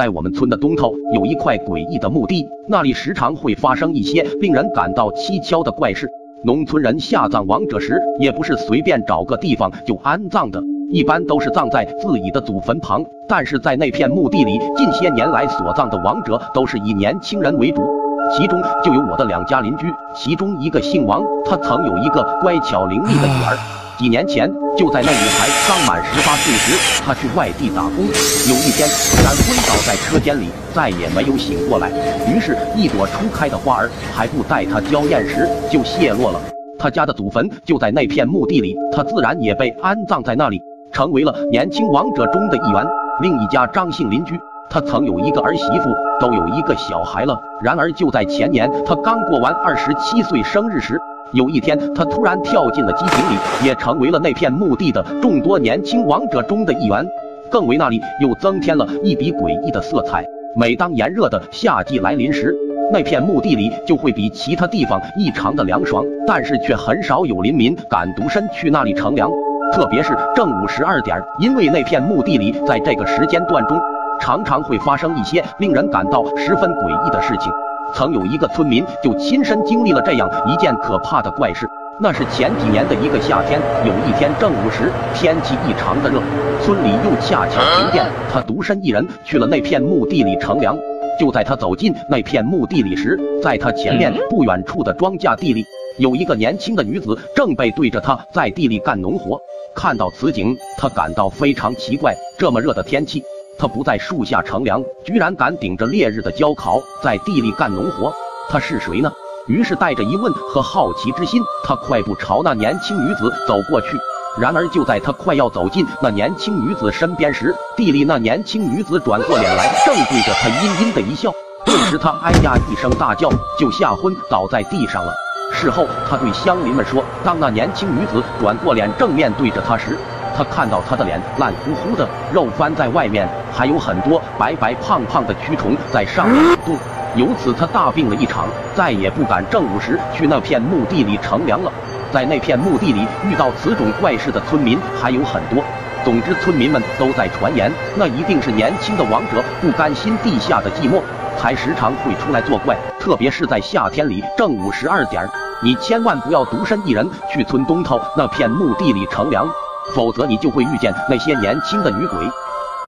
在我们村的东头有一块诡异的墓地，那里时常会发生一些令人感到蹊跷的怪事。农村人下葬亡者时，也不是随便找个地方就安葬的，一般都是葬在自己的祖坟旁。但是在那片墓地里，近些年来所葬的亡者都是以年轻人为主，其中就有我的两家邻居，其中一个姓王，他曾有一个乖巧伶俐的女儿。几年前，就在那女孩刚满十八岁时，她去外地打工，有一天突然昏倒在车间里，再也没有醒过来。于是，一朵初开的花儿还不待她娇艳时就谢落了。她家的祖坟就在那片墓地里，她自然也被安葬在那里，成为了年轻王者中的一员。另一家张姓邻居，他曾有一个儿媳妇，都有一个小孩了。然而就在前年，他刚过完二十七岁生日时。有一天，他突然跳进了机井里，也成为了那片墓地的众多年轻亡者中的一员。更为那里又增添了一笔诡异的色彩。每当炎热的夏季来临时，那片墓地里就会比其他地方异常的凉爽，但是却很少有林民敢独身去那里乘凉。特别是正午十二点，因为那片墓地里在这个时间段中常常会发生一些令人感到十分诡异的事情。曾有一个村民就亲身经历了这样一件可怕的怪事。那是前几年的一个夏天，有一天正午时，天气异常的热，村里又恰巧停电，他独身一人去了那片墓地里乘凉。就在他走进那片墓地里时，在他前面不远处的庄稼地里，有一个年轻的女子正背对着他在地里干农活。看到此景，他感到非常奇怪，这么热的天气。他不在树下乘凉，居然敢顶着烈日的焦烤在地里干农活，他是谁呢？于是带着疑问和好奇之心，他快步朝那年轻女子走过去。然而就在他快要走进那年轻女子身边时，地里那年轻女子转过脸来，正对着他阴阴的一笑。顿时他哎呀一声大叫，就吓昏倒在地上了。事后他对乡邻们说，当那年轻女子转过脸正面对着他时。他看到他的脸烂乎乎的，肉翻在外面，还有很多白白胖胖的蛆虫在上面蠕动。由此他大病了一场，再也不敢正午时去那片墓地里乘凉了。在那片墓地里遇到此种怪事的村民还有很多。总之，村民们都在传言，那一定是年轻的王者不甘心地下的寂寞，才时常会出来作怪。特别是在夏天里，正午十二点，你千万不要独身一人去村东头那片墓地里乘凉。否则，你就会遇见那些年轻的女鬼。